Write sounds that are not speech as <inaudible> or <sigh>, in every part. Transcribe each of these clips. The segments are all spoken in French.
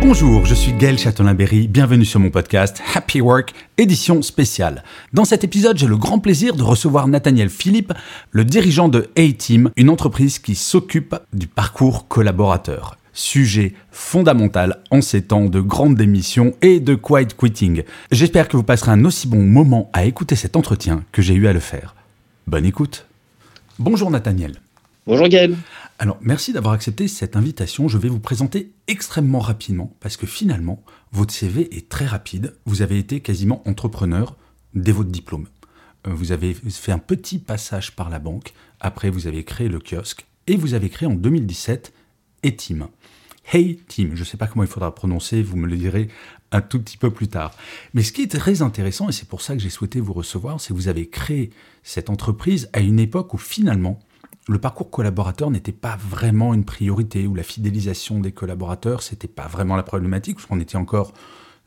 Bonjour, je suis Gaël Châtelain-Berry, bienvenue sur mon podcast Happy Work, édition spéciale. Dans cet épisode, j'ai le grand plaisir de recevoir Nathaniel Philippe, le dirigeant de A-Team, une entreprise qui s'occupe du parcours collaborateur. Sujet fondamental en ces temps de grandes démissions et de quiet quitting. J'espère que vous passerez un aussi bon moment à écouter cet entretien que j'ai eu à le faire. Bonne écoute. Bonjour Nathaniel. Bonjour Gaël. Alors, merci d'avoir accepté cette invitation. Je vais vous présenter extrêmement rapidement parce que finalement, votre CV est très rapide. Vous avez été quasiment entrepreneur dès votre diplôme. Euh, Vous avez fait un petit passage par la banque. Après, vous avez créé le kiosque et vous avez créé en 2017 Etim. Hey Team, je ne sais pas comment il faudra prononcer, vous me le direz un tout petit peu plus tard. Mais ce qui est très intéressant, et c'est pour ça que j'ai souhaité vous recevoir, c'est que vous avez créé cette entreprise à une époque où finalement le parcours collaborateur n'était pas vraiment une priorité, où la fidélisation des collaborateurs, c'était pas vraiment la problématique, parce qu'on était encore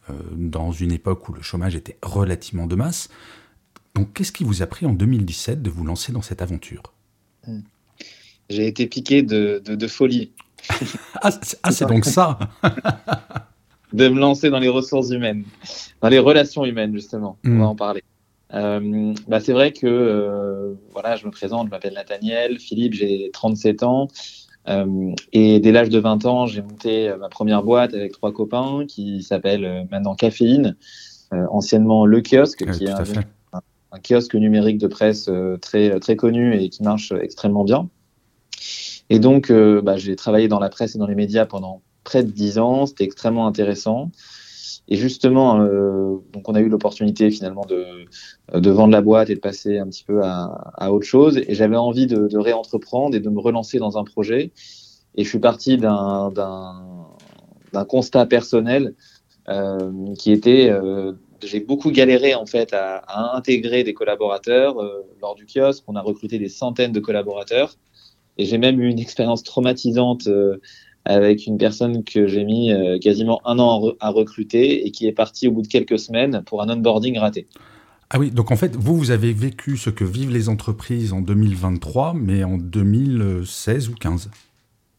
euh, dans une époque où le chômage était relativement de masse. Donc qu'est-ce qui vous a pris en 2017 de vous lancer dans cette aventure? J'ai été piqué de, de, de folie Ah, c'est ah, c'est donc ça <laughs> de me lancer dans les ressources humaines, dans les relations humaines justement. On va en parler. Euh, bah, c'est vrai que euh, voilà, je me présente, je m'appelle Nathaniel Philippe, j'ai 37 ans. Euh, et dès l'âge de 20 ans, j'ai monté euh, ma première boîte avec trois copains qui s'appelle maintenant Caféine, anciennement Le Kiosque, Oui, qui est un, kiosque numérique de presse très, très connu et qui marche extrêmement bien. Et donc, bah, j'ai travaillé dans la presse et dans les médias pendant près de 10 ans. C'était extrêmement intéressant. Et justement, euh, donc on a eu l'opportunité finalement de, de vendre la boîte et de passer un petit peu à, à autre chose. Et j'avais envie de, de réentreprendre et de me relancer dans un projet. Et je suis parti d'un d'un- d'un constat personnel euh, qui était euh, j'ai beaucoup galéré en fait à, à intégrer des collaborateurs euh, lors du kiosque. On a recruté des centaines de collaborateurs et j'ai même eu une expérience traumatisante euh, avec une personne que j'ai mis euh, quasiment un an à, re- à recruter et qui est partie au bout de quelques semaines pour un onboarding raté. Ah oui, donc en fait, vous, vous avez vécu ce que vivent les entreprises en 2023, mais en 2016 ou 15.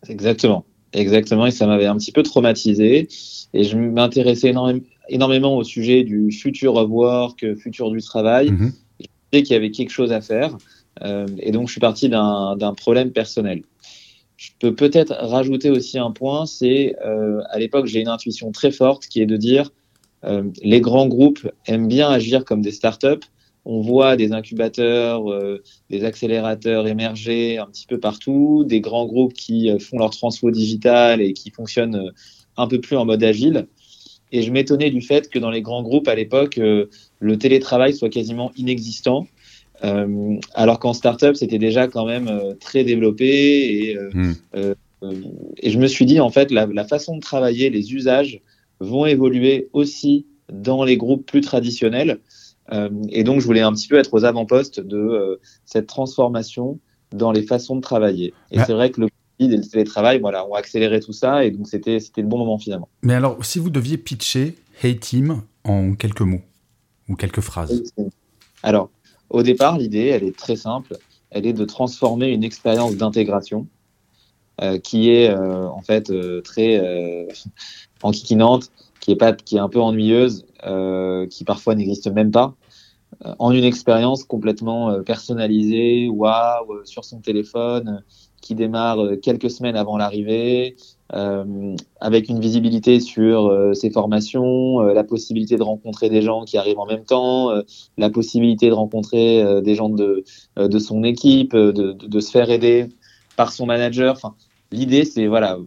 Exactement, exactement. Et ça m'avait un petit peu traumatisé. Et je m'intéressais énorme- énormément au sujet du futur of work, futur du travail. Mhm. Je savais qu'il y avait quelque chose à faire. Euh, et donc, je suis parti d'un problème personnel. Je peux peut-être rajouter aussi un point, c'est euh, à l'époque, j'ai une intuition très forte qui est de dire euh, les grands groupes aiment bien agir comme des startups. On voit des incubateurs, euh, des accélérateurs émerger un petit peu partout, des grands groupes qui euh, font leur transfo digital et qui fonctionnent euh, un peu plus en mode agile. Et je m'étonnais du fait que dans les grands groupes à l'époque, euh, le télétravail soit quasiment inexistant. Euh, alors qu'en startup, c'était déjà quand même euh, très développé. Et, euh, euh, et je me suis dit, en fait, la, la façon de travailler, les usages vont évoluer aussi dans les groupes plus traditionnels. Et donc, je voulais un petit peu être aux avant-postes de cette transformation dans les façons de travailler. Et c'est vrai que le Covid et le télétravail, voilà, ont accéléré tout ça. Et donc, c'était c'était le bon moment finalement. Mais alors, si vous deviez pitcher Hey Team en quelques mots ou quelques phrases. Alors, au départ, l'idée, elle est très simple. Elle est de transformer une expérience d'intégration euh, qui est euh, en fait euh, très <laughs> enquiquinante, qui est qui est un peu ennuyeuse, qui parfois n'existe même pas, en une expérience complètement personnalisée, waouh, sur son téléphone, qui démarre quelques semaines avant l'arrivée, avec une visibilité sur euh, ses formations, euh, la possibilité de rencontrer des gens qui arrivent en même temps, euh, la possibilité de rencontrer euh, des gens de, euh, de son équipe, euh, de, de, se faire aider par son manager. Enfin, l'idée, c'est voilà,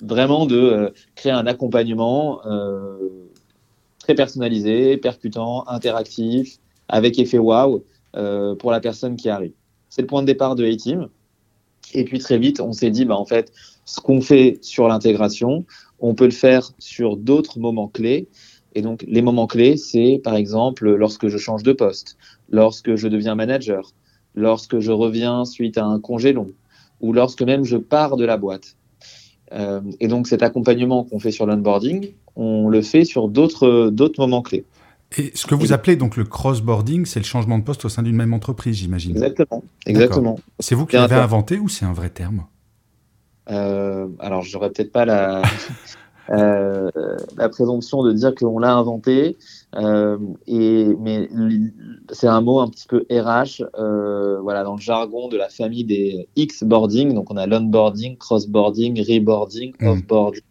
vraiment de euh, créer un accompagnement euh, très personnalisé, percutant, interactif, avec effet wow euh, pour la personne qui arrive. C'est le point de départ de A-Team. Et puis très vite, on s'est dit, bah, en fait, ce qu'on fait sur l'intégration, on peut le faire sur d'autres moments clés. Et donc, les moments clés, c'est par exemple lorsque je change de poste, lorsque je deviens manager, lorsque je reviens suite à un congé long, ou lorsque même je pars de la boîte. Euh, et donc, cet accompagnement qu'on fait sur l'onboarding, on le fait sur d'autres moments clés. Et ce que vous appelez donc le cross-boarding, c'est le changement de poste au sein d'une même entreprise, j'imagine. Exactement. Exactement. C'est vous qui l'avez inventé ou c'est un vrai terme? Euh, Alors, j'aurais peut-être pas la, <laughs> euh, la présomption de dire qu'on l'a inventé, euh, et, mais c'est un mot un petit peu RH, voilà, dans le jargon de la famille des X-boarding. Donc, on a l'onboarding, cross-boarding, reboarding, hmm. off-boarding.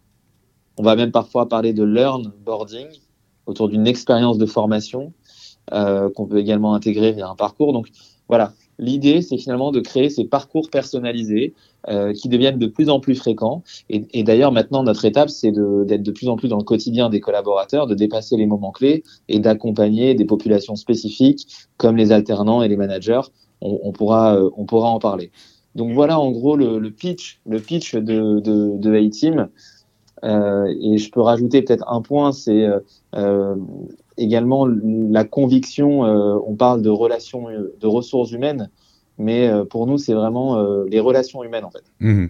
On va même parfois parler de learn-boarding autour d'une expérience de formation qu'on peut également intégrer via un parcours. Donc voilà, l'idée c'est finalement de créer ces parcours personnalisés euh, qui deviennent de plus en plus fréquents. Et, d'ailleurs maintenant notre étape c'est d'être de, plus en plus dans le quotidien des collaborateurs, de dépasser les moments clés et d'accompagner des populations spécifiques comme les alternants et les managers. On, pourra, euh, on pourra en parler. Donc voilà en gros le, pitch, le pitch de, de, de A-Team. Euh, et je peux rajouter peut-être un point, c'est euh, euh, également la conviction. on parle de relations, de ressources humaines, mais pour nous, c'est vraiment les relations humaines en fait. Mmh.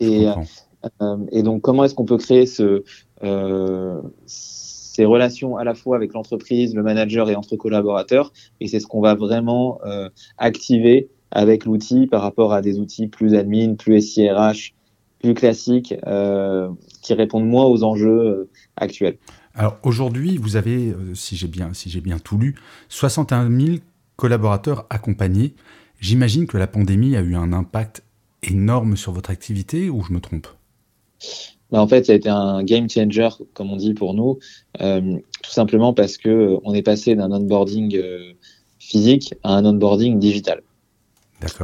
Et, et, donc, comment est-ce qu'on peut créer ce, ces relations à la fois avec l'entreprise, le manager et entre collaborateurs? Et c'est ce qu'on va vraiment activer avec l'outil par rapport à des outils plus admin, plus SIRH, plus classiques, euh, qui répondent moins aux enjeux euh, actuels. Alors aujourd'hui, vous avez, euh, si j'ai bien, si bien tout lu, 61 000 collaborateurs accompagnés. J'imagine que la pandémie a eu un impact énorme sur votre activité ou je me trompe? Bah en fait, ça a été un game changer, comme on dit pour nous, tout simplement parce que on est passé d'un onboarding physique à un onboarding digital.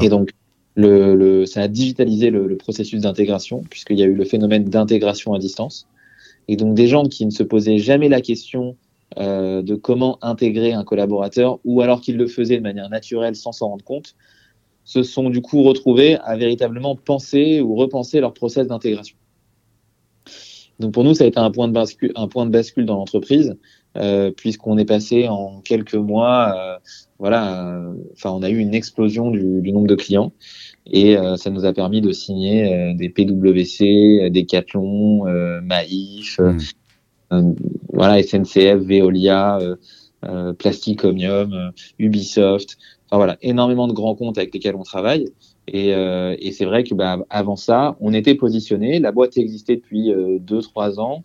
Et donc, le, ça a digitalisé le, processus d'intégration, puisqu'il y a eu le phénomène d'intégration à distance. Et donc des gens qui ne se posaient jamais la question euh, de comment intégrer un collaborateur, ou alors qu'ils le faisaient de manière naturelle sans s'en rendre compte, se sont du coup retrouvés à véritablement penser ou repenser leur process d'intégration. Donc pour nous, ça a été un point de bascule, un point de bascule dans l'entreprise, euh, puisqu'on est passé en quelques mois, euh, voilà, enfin on a eu une explosion du, du nombre de clients et euh, ça nous a permis de signer euh, des PwC, des Decathlon, Maïf, hmm. voilà SNCF, Veolia, Plastic Omnium, Ubisoft, enfin voilà, énormément de grands comptes avec lesquels on travaille. Et, et c'est vrai que bah, avant ça, on était positionné, la boîte existait depuis 2-3 ans.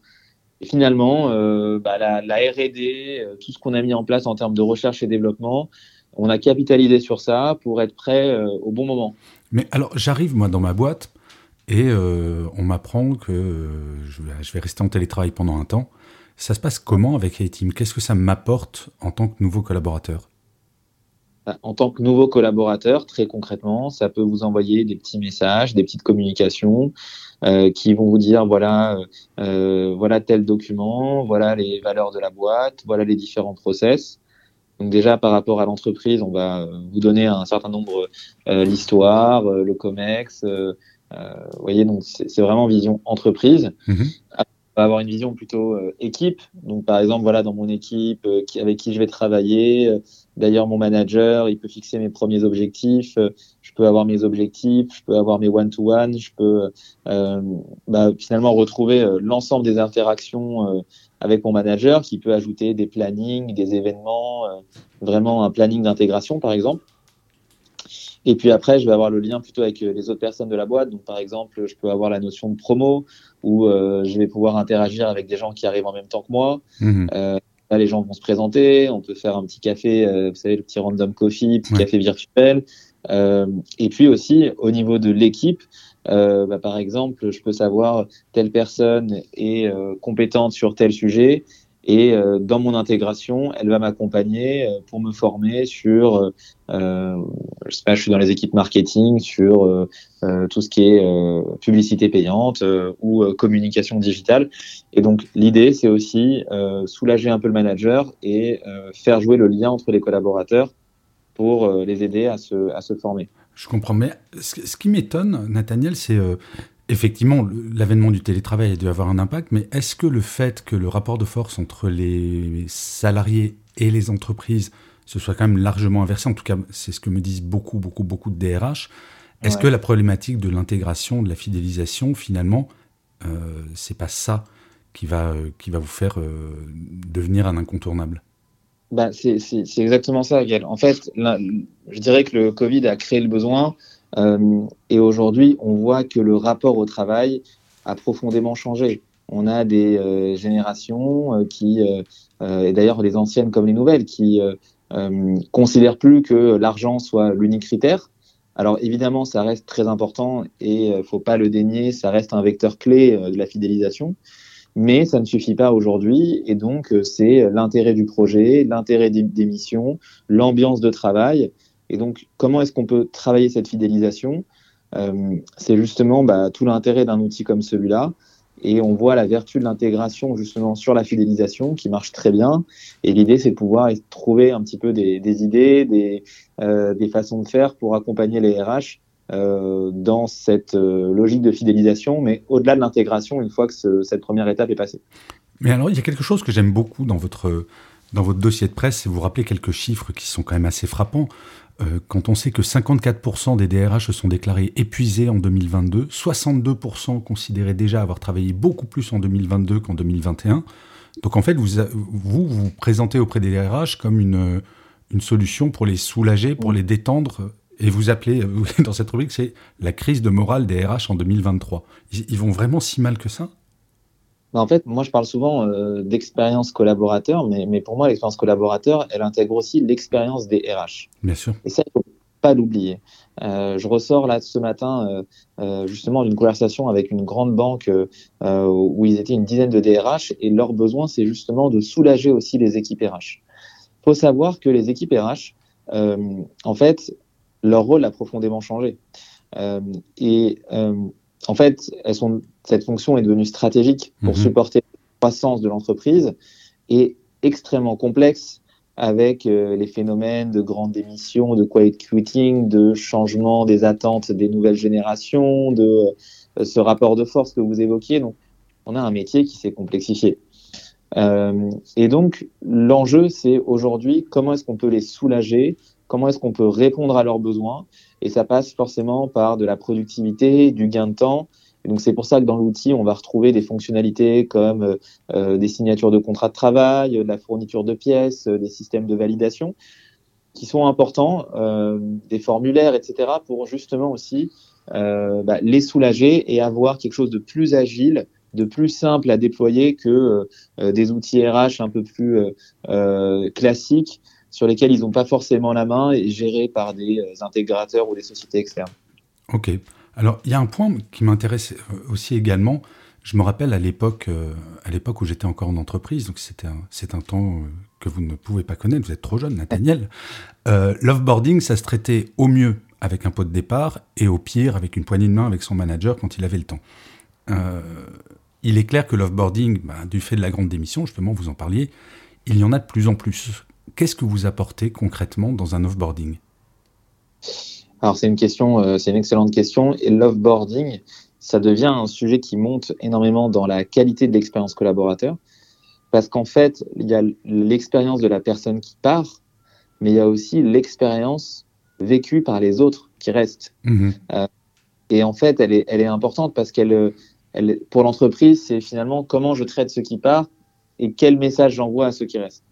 Et finalement, euh, bah, la, R&D, euh, tout ce qu'on a mis en place en termes de recherche et développement, on a capitalisé sur ça pour être prêt euh, au bon moment. Mais alors, j'arrive moi dans ma boîte et on m'apprend que je vais, je, vais, rester en télétravail pendant un temps. Ça se passe comment avec A-Team Qu'est-ce que ça m'apporte en tant que nouveau collaborateur? En tant que nouveau collaborateur, très concrètement, ça peut vous envoyer des petits messages, des petites communications euh, qui vont vous dire voilà, euh, voilà tel document, voilà les valeurs de la boîte, voilà les différents process. Donc déjà par rapport à l'entreprise, on va euh, vous donner un certain nombre euh, l'histoire, euh, le comex. Euh, vous voyez, donc c'est vraiment vision entreprise. Mmh va avoir une vision plutôt euh, équipe. Donc, par exemple, voilà, dans mon équipe, euh, qui, avec qui je vais travailler. Euh, d'ailleurs, mon manager, il peut fixer mes premiers objectifs. je peux avoir mes objectifs, je peux avoir mes one-to-one. je peux bah, finalement retrouver l'ensemble des interactions avec mon manager, qui peut ajouter des plannings, des événements, vraiment un planning d'intégration, par exemple. Et puis après, je vais avoir le lien plutôt avec euh, les autres personnes de la boîte. Donc, par exemple, je peux avoir la notion de promo où euh, je vais pouvoir interagir avec des gens qui arrivent en même temps que moi. Mhm. Euh, là, les gens vont se présenter. On peut faire un petit café, vous savez, le petit random coffee, petit café virtuel. et puis aussi, au niveau de l'équipe, bah, par exemple, je peux savoir telle personne est compétente sur tel sujet et euh, dans mon intégration, elle va m'accompagner euh, pour me former sur, euh, je sais pas, je suis dans les équipes marketing, sur euh, tout ce qui est publicité payante ou communication digitale. Et donc l'idée, c'est aussi soulager un peu le manager et faire jouer le lien entre les collaborateurs pour les aider à se, à se former. Je comprends. Mais ce, qui m'étonne, Nathaniel, c'est effectivement l'avènement du télétravail a dû avoir un impact, mais est-ce que le fait que le rapport de force entre les salariés et les entreprises se soit quand même largement inversé, en tout cas c'est ce que me disent beaucoup, beaucoup, beaucoup de DRH, est-ce que la problématique de l'intégration, de la fidélisation, finalement, euh, c'est pas ça qui va, euh, qui va vous faire euh, devenir un incontournable? Bah, c'est exactement ça, Gaël. En fait, je dirais que le Covid a créé le besoin et aujourd'hui, on voit que le rapport au travail a profondément changé. On a des euh, générations qui, et d'ailleurs les anciennes comme les nouvelles, qui considèrent plus que l'argent soit l'unique critère, alors évidemment, ça reste très important et ne euh, faut pas le dénier, ça reste un vecteur clé euh, de la fidélisation, mais ça ne suffit pas aujourd'hui et donc euh, c'est l'intérêt du projet, l'intérêt des, missions, l'ambiance de travail. Et donc comment est-ce qu'on peut travailler cette fidélisation? C'est justement bah, tout l'intérêt d'un outil comme celui-là, et on voit la vertu de l'intégration justement sur la fidélisation qui marche très bien. Et l'idée, c'est de pouvoir trouver un petit peu des, idées, des, euh, des, façons de faire pour accompagner les RH euh, dans cette euh, logique de fidélisation, mais au-delà de l'intégration, une fois que cette première étape est passée. Mais alors, il y a quelque chose que j'aime beaucoup dans votre, dans votre dossier de presse, c'est vous rappeler quelques chiffres qui sont quand même assez frappants. Euh, quand on sait que 54% des DRH se sont déclarés épuisés en 2022, 62% considéraient déjà avoir travaillé beaucoup plus en 2022 qu'en 2021. Donc en fait, vous, vous vous présentez auprès des DRH comme une, une solution pour les soulager, pour les détendre. Et vous appelez, <laughs> dans cette rubrique, c'est la crise de morale des RH en 2023. ils vont vraiment si mal que ça? En fait, moi, je parle souvent euh, d'expérience collaborateur, mais, mais, pour moi, l'expérience collaborateur, elle intègre aussi l'expérience des RH. Bien sûr. Et ça, il ne faut pas l'oublier. Euh, je ressors là ce matin euh, justement d'une conversation avec une grande banque où ils étaient une dizaine de DRH et leur besoin, c'est justement de soulager aussi les équipes RH. Il faut savoir que les équipes RH, en fait, leur rôle a profondément changé. et en fait, elles sont, cette fonction est devenue stratégique pour mhm. supporter la croissance de l'entreprise et extrêmement complexe avec euh, les phénomènes de grande démission, de quiet quitting, de changement des attentes des nouvelles générations, de euh, ce rapport de force que vous évoquiez. Donc, on a un métier qui s'est complexifié. Euh, et donc, l'enjeu, c'est aujourd'hui comment est-ce qu'on peut les soulager, comment est-ce qu'on peut répondre à leurs besoins? Et ça passe forcément par de la productivité, du gain de temps. Donc c'est pour ça que dans l'outil, on va retrouver des fonctionnalités comme euh, euh, des signatures de contrats de travail, de la fourniture de pièces, euh, des systèmes de validation qui sont importants, des formulaires, etc., pour justement aussi bah, les soulager et avoir quelque chose de plus agile, de plus simple à déployer que des outils RH un peu plus classiques sur lesquels ils n'ont pas forcément la main et gérés par des euh, intégrateurs ou des sociétés externes. Ok. Alors, il y a un point qui m'intéresse euh, aussi également. Je me rappelle à l'époque, euh, à l'époque où j'étais encore en entreprise, donc c'était c'est un temps que vous ne pouvez pas connaître, vous êtes trop jeune, Nathaniel. l'offboarding, ça se traitait au mieux avec un pot de départ et au pire avec une poignée de main avec son manager quand il avait le temps. il est clair que l'offboarding, bah, du fait de la grande démission, justement, vous en parliez, il y en a de plus en plus qu'est-ce que vous apportez concrètement dans un offboarding? Alors c'est une question, euh, c'est une excellente question. Et l'offboarding, ça devient un sujet qui monte énormément dans la qualité de l'expérience collaborateur, parce qu'en fait, il y a l'expérience de la personne qui part, mais il y a aussi l'expérience vécue par les autres qui restent. Mhm. Euh, et en fait, elle est, elle est importante parce qu'elle, elle, pour l'entreprise, c'est finalement comment je traite ceux qui partent et quel message j'envoie à ceux qui restent.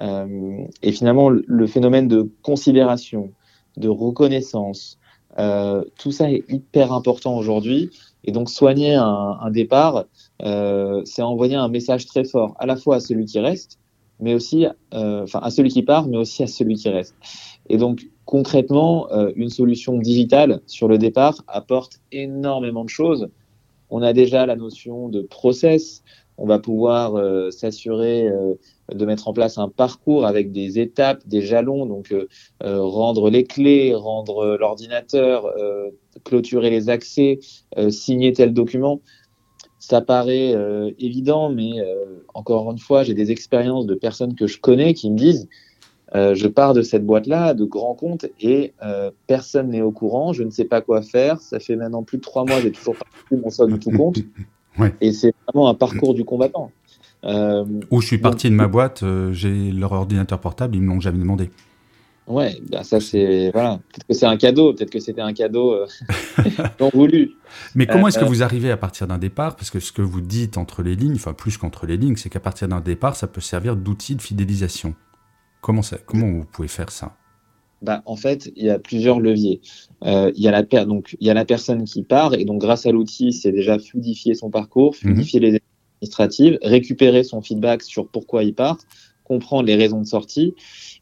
Euh, et finalement, le phénomène de considération, de reconnaissance, euh, tout ça est hyper important aujourd'hui. Et donc, soigner un, un départ, euh, c'est envoyer un message très fort, à la fois à celui qui reste, mais aussi, enfin, à celui qui part, mais aussi à celui qui reste. Et donc, concrètement, une solution digitale sur le départ apporte énormément de choses. On a déjà la notion de process. On va pouvoir euh, s'assurer de mettre en place un parcours avec des étapes, des jalons, donc euh, euh, rendre les clés, rendre l'ordinateur, euh, clôturer les accès, signer tel document. Ça paraît évident, mais encore une fois, j'ai des expériences de personnes que je connais qui me disent je pars de cette boîte-là, de grands comptes, et personne n'est au courant. Je ne sais pas quoi faire. Ça fait maintenant plus de trois mois, j'ai toujours pas reçu mon solde de tout compte. <laughs> Et c'est vraiment un parcours du combattant. Euh, Où je suis parti de ma boîte, euh, j'ai leur ordinateur portable, ils me l'ont jamais demandé. Ouais, bah ça c'est voilà. Peut-être que c'est un cadeau, peut-être que c'était un cadeau euh, <laughs> non voulu. Mais comment est-ce que vous arrivez à partir d'un départ? Parce que ce que vous dites entre les lignes, enfin plus qu'entre les lignes, c'est qu'à partir d'un départ, ça peut servir d'outil de fidélisation. Comment ça Comment vous pouvez faire ça? Bah, en fait, il y a plusieurs leviers. il, y a la donc, il y a la personne qui part, et donc grâce à l'outil, c'est déjà fluidifier son parcours, mhm. fluidifier les administrative, récupérer son feedback sur pourquoi il part, comprendre les raisons de sortie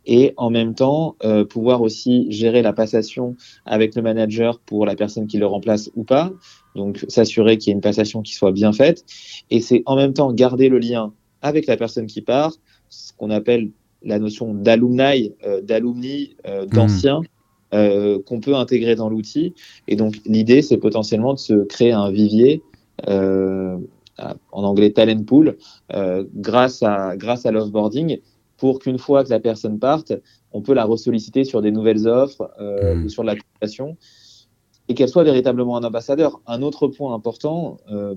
et en même temps euh, pouvoir aussi gérer la passation avec le manager pour la personne qui le remplace ou pas. Donc s'assurer qu'il y ait une passation qui soit bien faite et c'est en même temps garder le lien avec la personne qui part, ce qu'on appelle la notion d'alumni, euh, d'alumni, euh, d'anciens. Mmh. qu'on peut intégrer dans l'outil. Et donc l'idée, c'est potentiellement de se créer un vivier en anglais talent pool, euh, grâce à grâce à l'offboarding, pour qu'une fois que la personne parte, on peut la ressolliciter sur des nouvelles offres, euh, hmm. sur de la création, et qu'elle soit véritablement un ambassadeur. Un autre point important euh,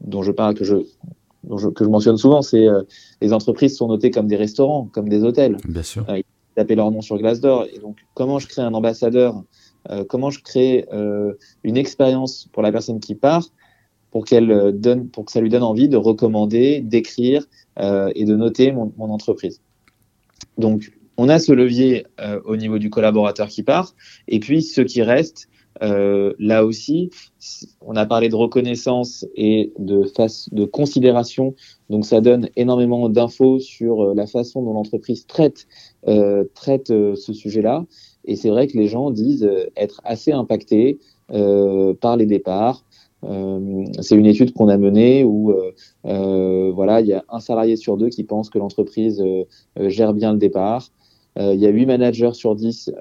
dont je parle, que je, que je mentionne souvent, c'est les entreprises sont notées comme des restaurants, comme des hôtels. Bien sûr. ils tapent leur nom sur Glassdoor. Et donc, comment je crée un ambassadeur Comment je crée une expérience pour la personne qui part pour qu'elle euh, donne, pour que ça lui donne envie de recommander, d'écrire euh, et de noter mon, entreprise. Donc, on a ce levier euh, au niveau du collaborateur qui part, et puis ceux qui restent, là aussi, on a parlé de reconnaissance et de, face, de considération. Donc, ça donne énormément d'infos sur la façon dont l'entreprise traite, traite ce sujet-là. Et c'est vrai que les gens disent être assez impactés par les départs, euh, c'est une étude qu'on a menée où euh, euh, voilà, il y a un salarié sur deux qui pense que l'entreprise gère bien le départ. Il y a huit managers sur 10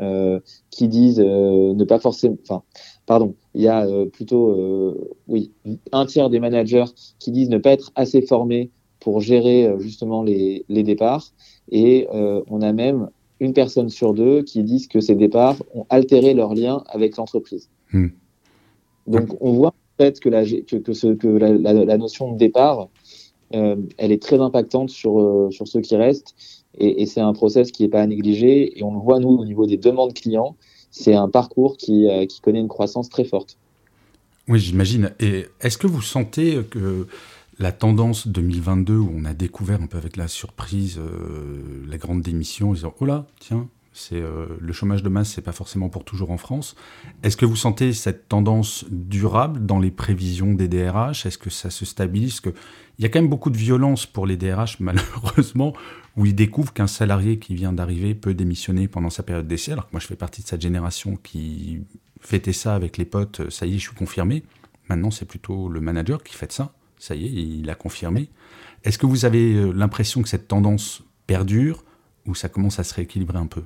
qui disent ne pas forcément. Enfin, pardon, il y a plutôt oui un tiers des managers qui disent ne pas être assez formés pour gérer justement les, les départs. Et on a même une personne sur deux qui disent que ces départs ont altéré leur lien avec l'entreprise. Hmm. Donc on voit fait que la, que, que, ce, que la, la, notion de départ, euh, elle est très impactante sur, euh, sur ceux qui restent. Et, c'est un process qui n'est pas à négliger. Et on le voit, nous, au niveau des demandes clients, c'est un parcours qui, euh, connaît une croissance très forte. Oui, j'imagine. Et est-ce que vous sentez que la tendance 2022, où on a découvert un peu avec la surprise la grande démission, en disant Oh là, tiens, c'est euh, le chômage de masse, c'est pas forcément pour toujours en France. Est-ce que vous sentez cette tendance durable dans les prévisions des DRH Est-ce que ça se stabilise? Il y a quand même beaucoup de violence pour les DRH, <laughs> malheureusement, où ils découvrent qu'un salarié qui vient d'arriver peut démissionner pendant sa période d'essai. Alors que moi, je fais partie de cette génération qui fêtait ça avec les potes. Ça y est, je suis confirmé. Maintenant, c'est plutôt le manager qui fait ça. Ça y est, il a confirmé. Est-ce que vous avez euh, l'impression que cette tendance perdure ou ça commence à se rééquilibrer un peu?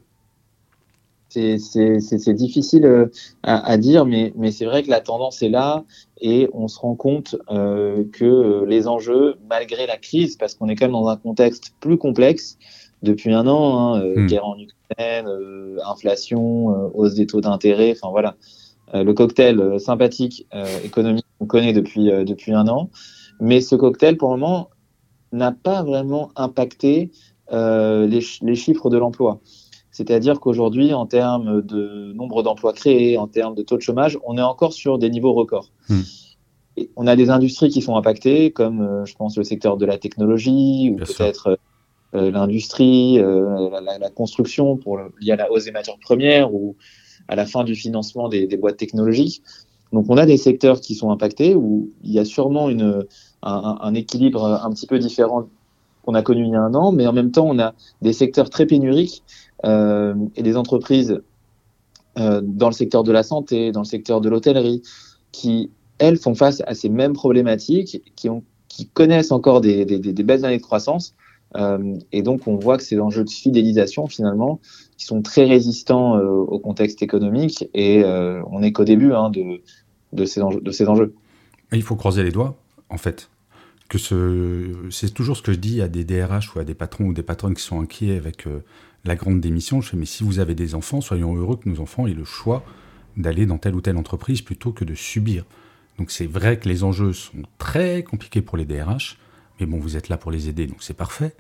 C'est difficile euh, à, dire, mais, mais c'est vrai que la tendance est là et on se rend compte euh, que euh, les enjeux, malgré la crise, parce qu'on est quand même dans un contexte plus complexe depuis un an, hein, hmm. guerre en Ukraine, inflation, hausse des taux d'intérêt, enfin voilà, le cocktail sympathique économique qu'on connaît depuis, depuis un an, mais ce cocktail pour le moment n'a pas vraiment impacté les, les chiffres de l'emploi. C'est-à-dire qu'aujourd'hui, en termes de nombre d'emplois créés, en termes de taux de chômage, on est encore sur des niveaux records. Hmm. on a des industries qui sont impactées, comme euh, je pense le secteur de la technologie, ou peut-être euh, l'industrie, euh, la, construction pour liée à la hausse des matières premières, ou à la fin du financement des, boîtes technologiques. Donc on a des secteurs qui sont impactés, où il y a sûrement une, un équilibre un petit peu différent qu'on a connu il y a un an, mais en même temps, on a des secteurs très pénuriques euh, et des entreprises euh, dans le secteur de la santé, dans le secteur de l'hôtellerie, qui, elles, font face à ces mêmes problématiques, qui, connaissent encore des, belles années de croissance. Euh, et donc, on voit que ces enjeux de fidélisation, finalement, qui sont très résistants au contexte économique. Et on n'est qu'au début hein, de ces enjeux. Il faut croiser les doigts, en fait c'est toujours ce que je dis à des DRH ou à des patrons ou des patronnes qui sont inquiets avec euh, la grande démission. Je fais, mais si vous avez des enfants, soyons heureux que nos enfants aient le choix d'aller dans telle ou telle entreprise plutôt que de subir. Donc c'est vrai que les enjeux sont très compliqués pour les DRH, mais bon, vous êtes là pour les aider, donc c'est parfait.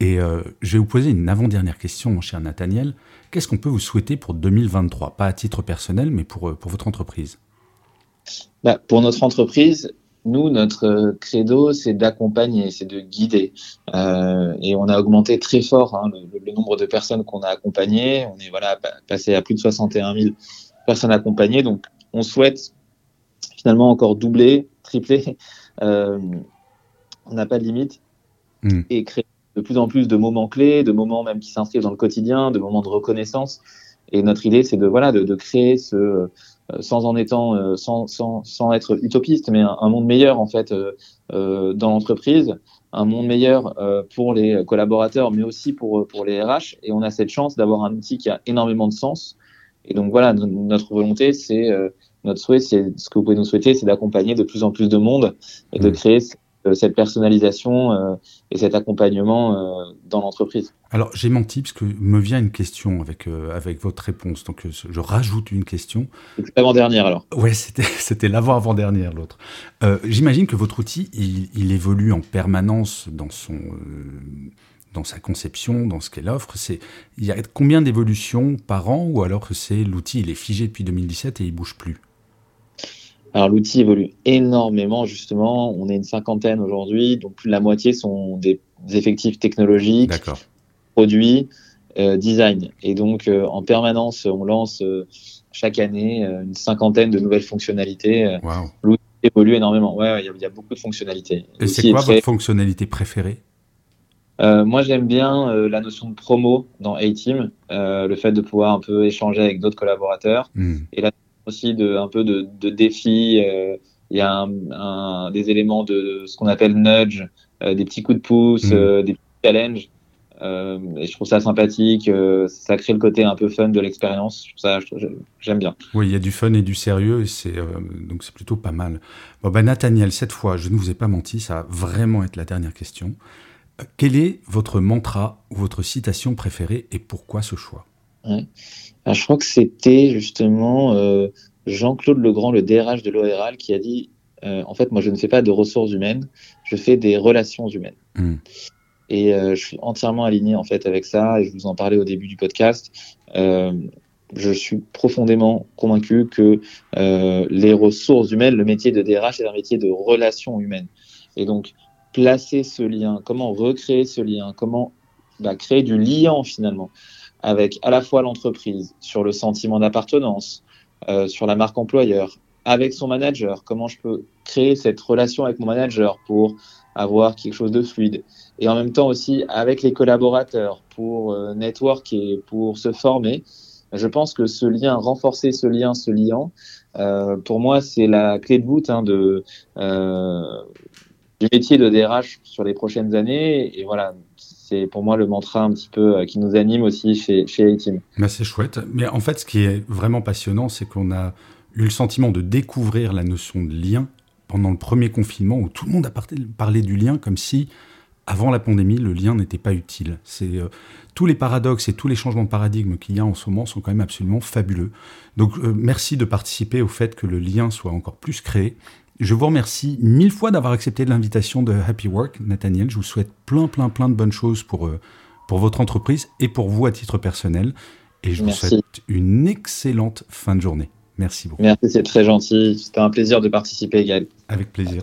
Et euh, je vais vous poser une avant-dernière question, mon cher Nathaniel. Qu'est-ce qu'on peut vous souhaiter pour 2023 Pas à titre personnel, mais pour, euh, votre entreprise bah, Pour notre entreprise, nous, notre credo, c'est d'accompagner, c'est de guider. Euh, et on a augmenté très fort hein, le, nombre de personnes qu'on a accompagnées. On est voilà passé à plus de 61 000 personnes accompagnées. Donc, on souhaite finalement encore doubler, tripler. <laughs> Euh, on n'a pas de limite. Hmm. Et créer de plus en plus de moments clés, de moments même qui s'inscrivent dans le quotidien, de moments de reconnaissance. Et notre idée, c'est de voilà de, de créer ce sans en étant, euh, sans, sans, sans, être utopiste, mais un, monde meilleur en fait euh, dans l'entreprise, un monde meilleur pour les collaborateurs, mais aussi pour, pour les RH. Et on a cette chance d'avoir un outil qui a énormément de sens. Et donc voilà, notre volonté, c'est notre souhait, c'est ce que vous pouvez nous souhaiter, c'est d'accompagner de plus en plus de monde et de mmh. créer euh, cette personnalisation euh, et cet accompagnement euh, dans l'entreprise. Alors j'ai menti parce que me vient une question avec, avec votre réponse, donc je rajoute une question. L'avant-dernière alors. Ouais, c'était <laughs> l'avant-avant-dernière l'autre. J'imagine que votre outil, il, il, évolue en permanence dans son dans sa conception, dans ce qu'elle offre. C'est il y a combien d'évolutions par an ou alors que c'est l'outil il est figé depuis 2017 et il bouge plus? Alors l'outil évolue énormément justement. On est une cinquantaine aujourd'hui, donc plus de la moitié sont des effectifs technologiques, produits, euh, design. Et donc euh, en permanence, on lance euh, chaque année une cinquantaine de nouvelles fonctionnalités. L'outil évolue énormément. Ouais, il y, a beaucoup de fonctionnalités. Et c'est quoi votre fonctionnalité préférée? Moi, j'aime bien la notion de promo dans A-Team, le fait de pouvoir un peu échanger avec d'autres collaborateurs. Hmm. Et la aussi de un peu de, de défis. Euh, il y a un, des éléments de, ce qu'on appelle nudge, euh, des petits coups de pouce, mm. euh, des petits challenges. et je trouve ça sympathique. ça crée le côté un peu fun de l'expérience. Ça, j'aime bien. Oui, il y a du fun et du sérieux, et c'est donc c'est plutôt pas mal. Bon, ben Nathaniel, cette fois, je ne vous ai pas menti, ça va vraiment être la dernière question. Quel est votre mantra ou votre citation préférée et pourquoi ce choix? Ah, je crois que c'était justement euh, Jean-Claude Legrand, le DRH de l'ORL, qui a dit euh, en fait, moi, je ne fais pas de ressources humaines, je fais des relations humaines. Hmm. Et euh, je suis entièrement aligné en fait avec ça. Et je vous en parlais au début du podcast. je suis profondément convaincu que les ressources humaines, le métier de DRH est un métier de relations humaines. Et donc, placer ce lien, comment recréer ce lien, comment bah, créer du lien finalement avec à la fois l'entreprise, sur le sentiment d'appartenance, euh, sur la marque employeur, avec son manager, comment je peux créer cette relation avec mon manager pour avoir quelque chose de fluide, et en même temps aussi avec les collaborateurs pour euh, networker, pour se former. Je pense que ce lien, renforcer ce lien, ce lien, euh, pour moi, c'est la clé de voûte hein, de, euh, du métier de DRH sur les prochaines années. Et voilà, c'est pour moi le mantra un petit peu euh, qui nous anime aussi chez, chez A-Team. Bah, c'est chouette. Mais en fait, ce qui est vraiment passionnant, c'est qu'on a eu le sentiment de découvrir la notion de lien pendant le premier confinement où tout le monde a parlé du lien comme si, avant la pandémie, le lien n'était pas utile. C'est euh, tous les paradoxes et tous les changements de paradigme qu'il y a en ce moment sont quand même absolument fabuleux. Donc euh, merci de participer au fait que le lien soit encore plus créé. Je vous remercie mille fois d'avoir accepté l'invitation de Happy Work, Nathaniel. Je vous souhaite plein, plein, plein de bonnes choses pour, euh, pour votre entreprise et pour vous à titre personnel. Et je vous souhaite une excellente fin de journée. Merci beaucoup. Merci, c'est très gentil. C'était un plaisir de participer, Gaël. Avec plaisir.